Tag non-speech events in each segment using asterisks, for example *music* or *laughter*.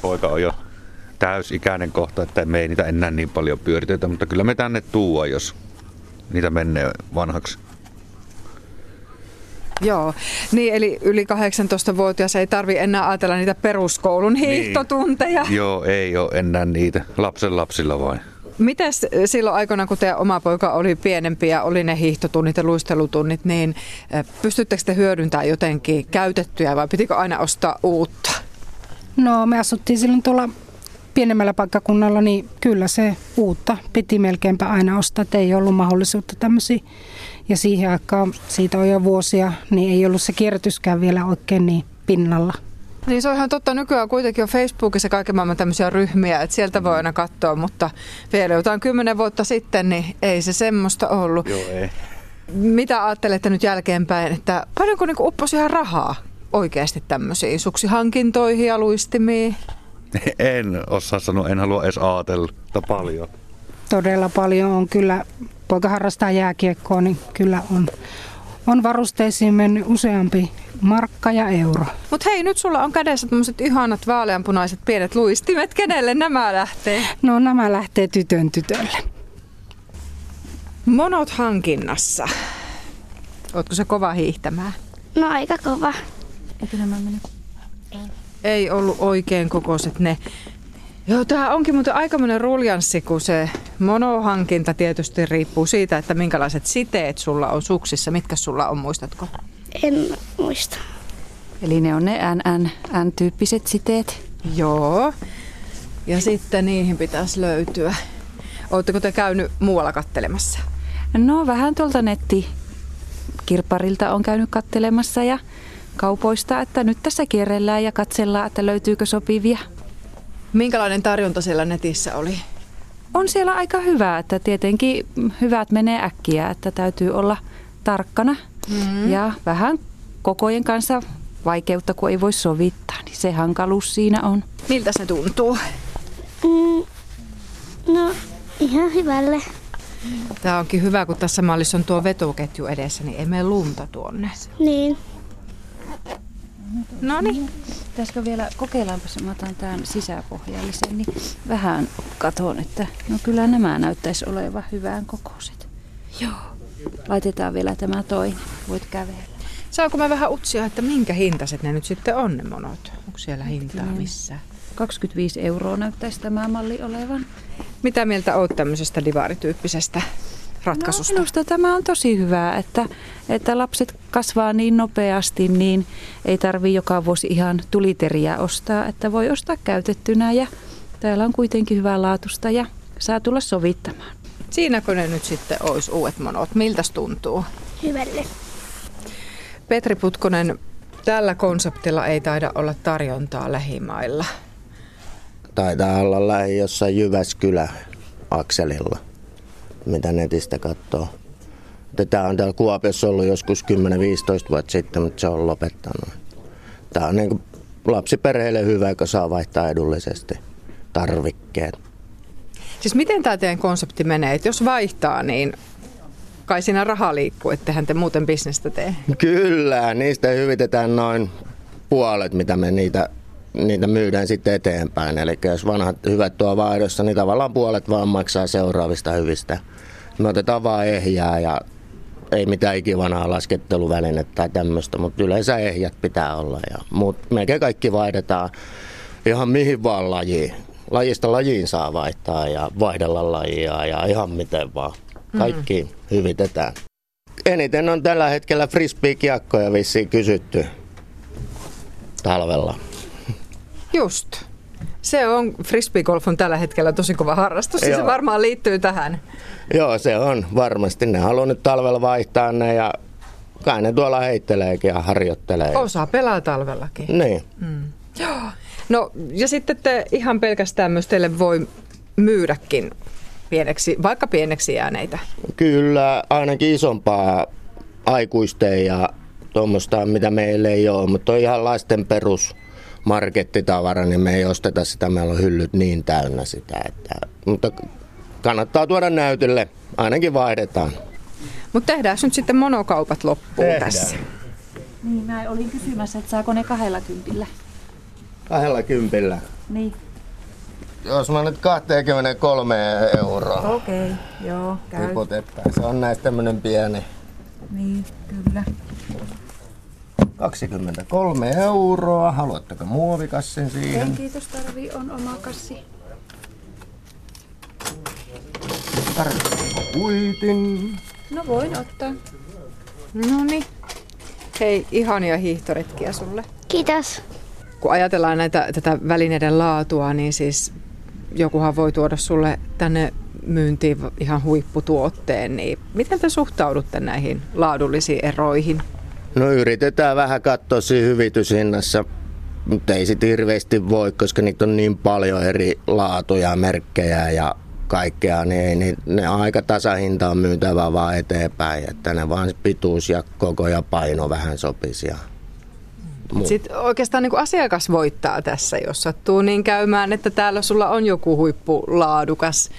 Poika on jo täysikäinen kohta, että me ei niitä enää niin paljon pyöritetä, mutta kyllä me tänne tuua, jos niitä menee vanhaksi. Joo, niin eli yli 18-vuotias ei tarvi enää ajatella niitä peruskoulun Niin. hiihtotunteja. Joo, ei ole enää niitä. Lapsen lapsilla vain. Mites silloin aikoina, kun teidän oma poika oli pienempi ja oli ne hiihtotunnit ja luistelutunnit, niin eh, pystyttekö te hyödyntämään jotenkin käytettyjä vai pitikö aina ostaa uutta? No me asuttiin silloin tuolla pienemmällä paikkakunnalla, niin kyllä se uutta piti melkeinpä aina ostaa, että ei ollut mahdollisuutta tämmöisiä. Ja siihen aikaan, siitä on jo vuosia, niin ei ollut se kierrätyskään vielä oikein niin pinnalla. Niin se on ihan totta. Nykyään kuitenkin on Facebookissa kaiken maailman tämmöisiä ryhmiä, että sieltä voi aina katsoa, mutta vielä jotain kymmenen vuotta sitten, niin ei se semmoista ollut. Joo, ei. Mitä ajattelette nyt jälkeenpäin, että paljonko niinku upposi ihan rahaa oikeasti tämmöisiin suksihankintoihin ja luistimiin? *laughs* En osaa sanoa, en halua edes ajatella, paljon. Todella paljon on kyllä, poika harrastaa jääkiekkoa, niin kyllä on, on varusteisiin mennyt useampi markka ja euro. Mutta hei, nyt sulla on kädessä tämmöiset ihanat vaaleanpunaiset pienet luistimet. Kenelle nämä lähtee? No nämä lähtee tytön tytölle. Monot hankinnassa. Ootko se kova hiihtämään? No aika kova. Mene? Ei ollut oikein kokoiset ne. Joo, tämä onkin muuten aikamoinen ruljanssi, kun se monohankinta tietysti riippuu siitä, että minkälaiset siteet sulla on suksissa. Mitkä sulla on, muistatko? En muista. Eli ne on ne NN, N-tyyppiset siteet. Joo. Ja sitten niihin pitäisi löytyä. Oletteko te käynyt muualla kattelemassa? No vähän tuolta netti kirpparilta on käynyt kattelemassa ja kaupoista, että nyt tässä kierrellään ja katsellaan, että löytyykö sopivia. Minkälainen tarjonta siellä netissä oli? On siellä aika hyvä, että tietenkin hyvät menee äkkiä, että täytyy olla tarkkana mm. ja vähän kokojen kanssa vaikeutta, kun ei voi sovittaa, niin se hankaluus siinä on. Miltä se tuntuu? Mm, no ihan hyvälle. Tämä onkin hyvä, kun tässä mallissa on tuo vetoketju edessä, niin ei mene lunta tuonne. Niin. No niin. Pitäisikö vielä, kokeillaanpas, mä otan tämän sisäpohjallisen, niin vähän katon, että no kyllä nämä näyttäisi olevan hyvän kokoiset. Joo. Laitetaan vielä tämä toinen, voit kävellä. Saanko mä vähän utsia, että minkä hintaiset ne nyt sitten on ne monot? Onko siellä hintaa missään? 25 euroa näyttäisi tämä malli olevan. Mitä mieltä oot tämmöisestä divaarityyppisestä ratkaisusta? No, minusta tämä on tosi hyvä, että, että lapset kasvaa niin nopeasti, niin ei tarvi joka vuosi ihan tuliteriä ostaa, että voi ostaa käytettynä ja täällä on kuitenkin hyvää laatusta ja saa tulla sovittamaan. Siinäkö ne nyt sitten olisi uudet monot? Miltäs tuntuu? Hyvälle. Petri Putkonen, tällä konseptilla ei taida olla tarjontaa lähimailla. Taitaa olla lähi jossain Jyväskylä akselilla, mitä netistä katsoo. Tämä on täällä Kuopiossa ollut joskus 10-15 vuotta sitten, mutta se on lopettanut. Tämä on niin lapsiperheille hyvä, kun saa vaihtaa edullisesti tarvikkeet. Siis miten tämä teidän konsepti menee? Et jos vaihtaa, niin kai siinä raha liikkuu, ettehän te muuten bisnestä tee. Kyllä, niistä hyvitetään noin puolet, mitä me niitä, niitä myydään sitten eteenpäin. Eli jos vanhat hyvät tuo vaihdossa, niin tavallaan puolet vaan maksaa seuraavista hyvistä. Me otetaan vaan ehjää ja ei mitään ikivanhaa lasketteluvälinettä tai tämmöistä, mutta yleensä ehjät pitää olla. Ja muut, melkein kaikki vaihdetaan ihan mihin vaan lajiin. Lajista lajiin saa vaihtaa ja vaihdella lajia ja ihan miten vaan. Kaikki mm. hyvitetään. Eniten on tällä hetkellä frisbee-kiekkoja vissiin kysytty talvella. Just. Se on, frisbeegolf on tällä hetkellä tosi kova harrastus ja se Joo. varmaan liittyy tähän. Joo, se on varmasti. Ne haluaa nyt talvella vaihtaa ne ja kai ne tuolla heitteleekin ja harjoittelee. Osa pelaa talvellakin. Niin. Joo. No ja sitten te ihan pelkästään myös teille voi myydäkin pieneksi, vaikka pieneksi jääneitä. Kyllä, ainakin isompaa aikuisten ja tuommoista, mitä meillä ei ole, mutta on ihan lasten perus markettitavara, niin me ei osteta sitä, meillä on hyllyt niin täynnä sitä. Että, mutta kannattaa tuoda näytölle, ainakin vaihdetaan. Mutta tehdään nyt sitten monokaupat loppuun Tehdään. tässä. Niin, mä olin kysymässä, että saako ne kahdella kympillä. Kahdella kympillä. Niin. Jos mä nyt 23 euroa Okei, joo, käy. tiputetaan, se on näistä tämmönen pieni. Niin, kyllä. 23 euroa. Haluatteko muovikassin Ei siihen? kiitos, tarvii on oma kassi. Tarvitseeko kuitin? No voin ottaa. No niin. Hei, ihania hiihtoretkiä sulle. Kiitos. Kun ajatellaan näitä, tätä välineiden laatua, niin siis jokuhan voi tuoda sulle tänne myyntiin ihan huipputuotteen, niin miten te suhtaudutte näihin laadullisiin eroihin? No yritetään vähän katsoa siinä hyvityshinnassa, mutta ei sit hirveästi voi, koska niitä on niin paljon eri laatuja, merkkejä ja kaikkea, niin ei, niin ne aika tasahinta on myytävä vaan eteenpäin, että ne vaan pituus ja koko ja paino vähän sopisi. Ja Sitten oikeastaan niin asiakas voittaa tässä, jos sattuu niin käymään, että täällä sulla on joku huippulaadukas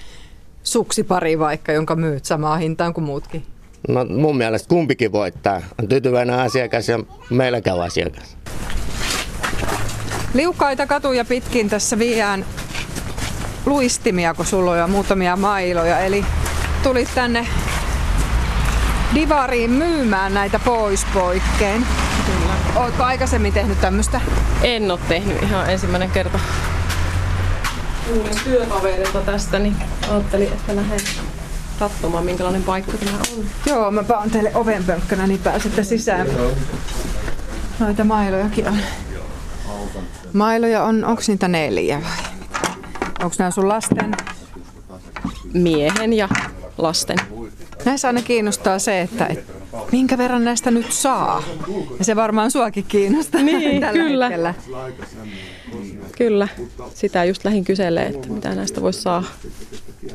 suksipari vaikka, jonka myyt samaa hintaan kuin muutkin. No mun mielestä kumpikin voittaa. On tyytyväinen asiakas ja meillä käy asiakas. Liukkaita katuja pitkin tässä viedään luistimia, kun sulla on jo muutamia mailoja. Eli tulit tänne Divariin myymään näitä pois poikkeen. Kyllä. Oletko aikaisemmin tehnyt tämmöistä? En ole tehnyt ihan ensimmäinen kerta. Kuulin työkaverilta tästä, niin ajattelin, että lähden katsomaan, minkälainen paikka tämä on. Joo, mä paan teille ovenpönkkönä, niin pääsette sisään. Noita mailojakin on. Mailoja on, onko niitä neljä vai? Onko nämä sun lasten? Miehen ja lasten. Näissä aina kiinnostaa se, että et, minkä verran näistä nyt saa. Ja se varmaan suakin kiinnostaa Niin, tällä kyllä. hetkellä. Kyllä, sitä just lähin kyselee, että mitä näistä voisi saa.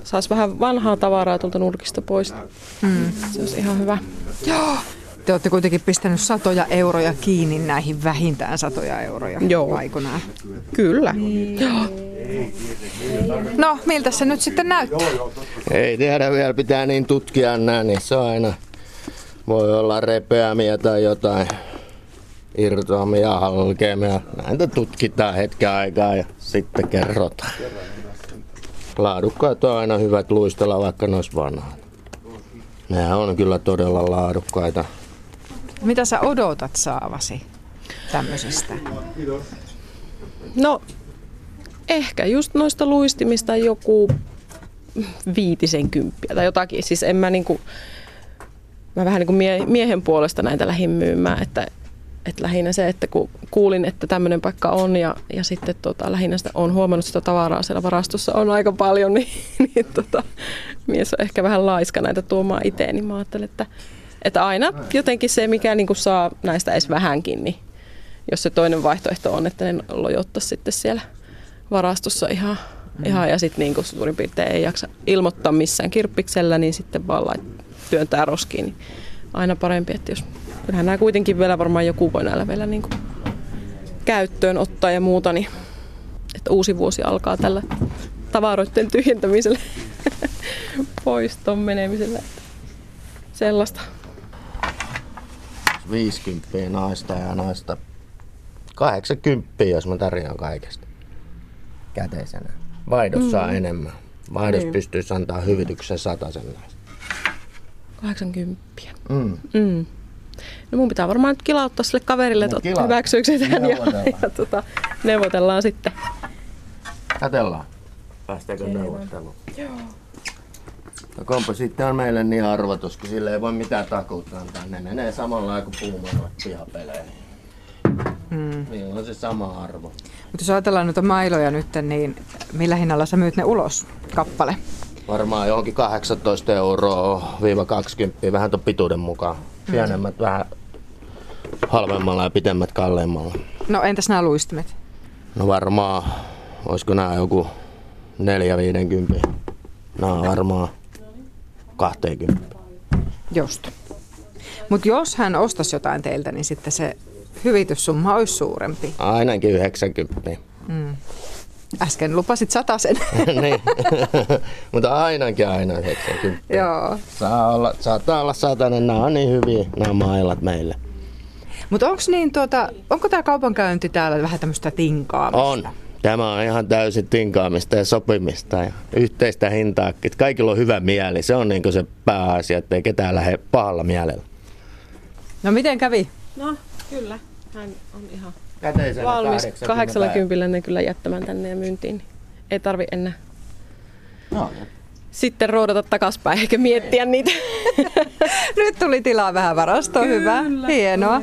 Saisi vähän vanhaa tavaraa tuolta nurkista pois. Mm. Se olisi ihan hyvä. Joo. Te olette kuitenkin pistänyt satoja euroja kiinni näihin vähintään satoja euroja Joo. aikoinaan. Kyllä. Joo. No, miltä se nyt sitten näyttää? Ei tiedä vielä, pitää niin tutkia nämä, niin se aina voi olla repeämiä tai jotain irtoamia, halkeamia. Näitä tutkitaan hetken aikaa ja sitten kerrotaan. Laadukkaat on aina hyvät luistella, vaikka ne olisi vanhat. Nämä on kyllä todella laadukkaita. Mitä sä odotat saavasi tämmöisestä? No, ehkä just noista luistimista joku viitisen kymppiä tai jotakin. Siis en mä niinku, mä vähän niin kuin mie- miehen puolesta näitä lähin myymään, että, että lähinnä se, että kun kuulin, että tämmöinen paikka on ja, ja sitten tota, lähinnä sitä, on huomannut sitä tavaraa siellä varastossa on aika paljon, *laughs* niin, niin tota, mies on ehkä vähän laiska näitä tuomaan itse, niin mä ajattelin, että, että aina jotenkin se, mikä niin kuin saa näistä edes vähänkin, niin jos se toinen vaihtoehto on, että ne lojottaa sitten siellä varastossa ihan, ihan ja sitten niin kuin suurin piirtein ei jaksa ilmoittaa missään kirppiksellä, niin sitten vaan lait- työntää roskiin, niin aina parempi, että jos kyllähän nämä kuitenkin vielä varmaan joku voi näillä vielä niin kuin käyttöön ottaa ja muuta, niin että uusi vuosi alkaa tällä tavaroiden tyhjentämisellä, *laughs* poiston menemisellä. Sellaista. 50 naista ja naista 80, jos mä tarjoan kaikesta käteisenä. Vaihdos saa enemmän. Vaihdos Niin. pystyisi antaa hyvityksen sen näistä. 80. Mm. Mm. No mun pitää varmaan nyt kilauttaa sille kaverille, No että kilauta. hyväksyykö tämän ja, Neuvotellaan. ja tota, neuvotellaan sitten. Katellaan. Päästäänkö neuvotteluun? Joo. No komposiitti on meille niin arvotus, kun sille ei voi mitään takuutta antaa. Ne menee samalla kuin puumanot pihapeleihin. Mm. Niillä on se sama arvo. Mutta jos ajatellaan noita mailoja nyt, niin millä hinnalla sä myyt ne ulos kappale? Varmaan johonkin 18 euroa viiva 20, vähän tuon pituuden mukaan. Pienemmät vähän halvemmalla ja pitemmät kalleimmalla. No entäs nämä luistimet? No varmaan, olisiko nämä joku 4-50. Nämä on varmaan 20. Just. Mutta jos hän ostaisi jotain teiltä, niin sitten se hyvityssumma olisi suurempi. Ainakin 90. Äsken lupasit sen. *laughs* niin. *laughs* Mutta ainakin aina 90. Joo. Saa olla, saattaa olla satanen, nämä on niin hyviä nämä mailat meille. Mutta onko niin, tuota, onko tämä kaupankäynti täällä vähän tämmöistä tinkaamista? On, Tämä on ihan täysin tinkaamista ja sopimista ja yhteistä hintaa. Kaikilla on hyvä mieli. Se on niin se pääasia, ettei ketään lähde pahalla mielellä. No miten kävi? No, kyllä. Hän on ihan Käteisenä valmis. 80 ne kyllä jättämään tänne ja myyntiin. Ei tarvi enää No, sitten roodata takaspäin eikä miettiä niitä. *laughs* Nyt tuli tilaa vähän varastoon, hyvä, hienoa.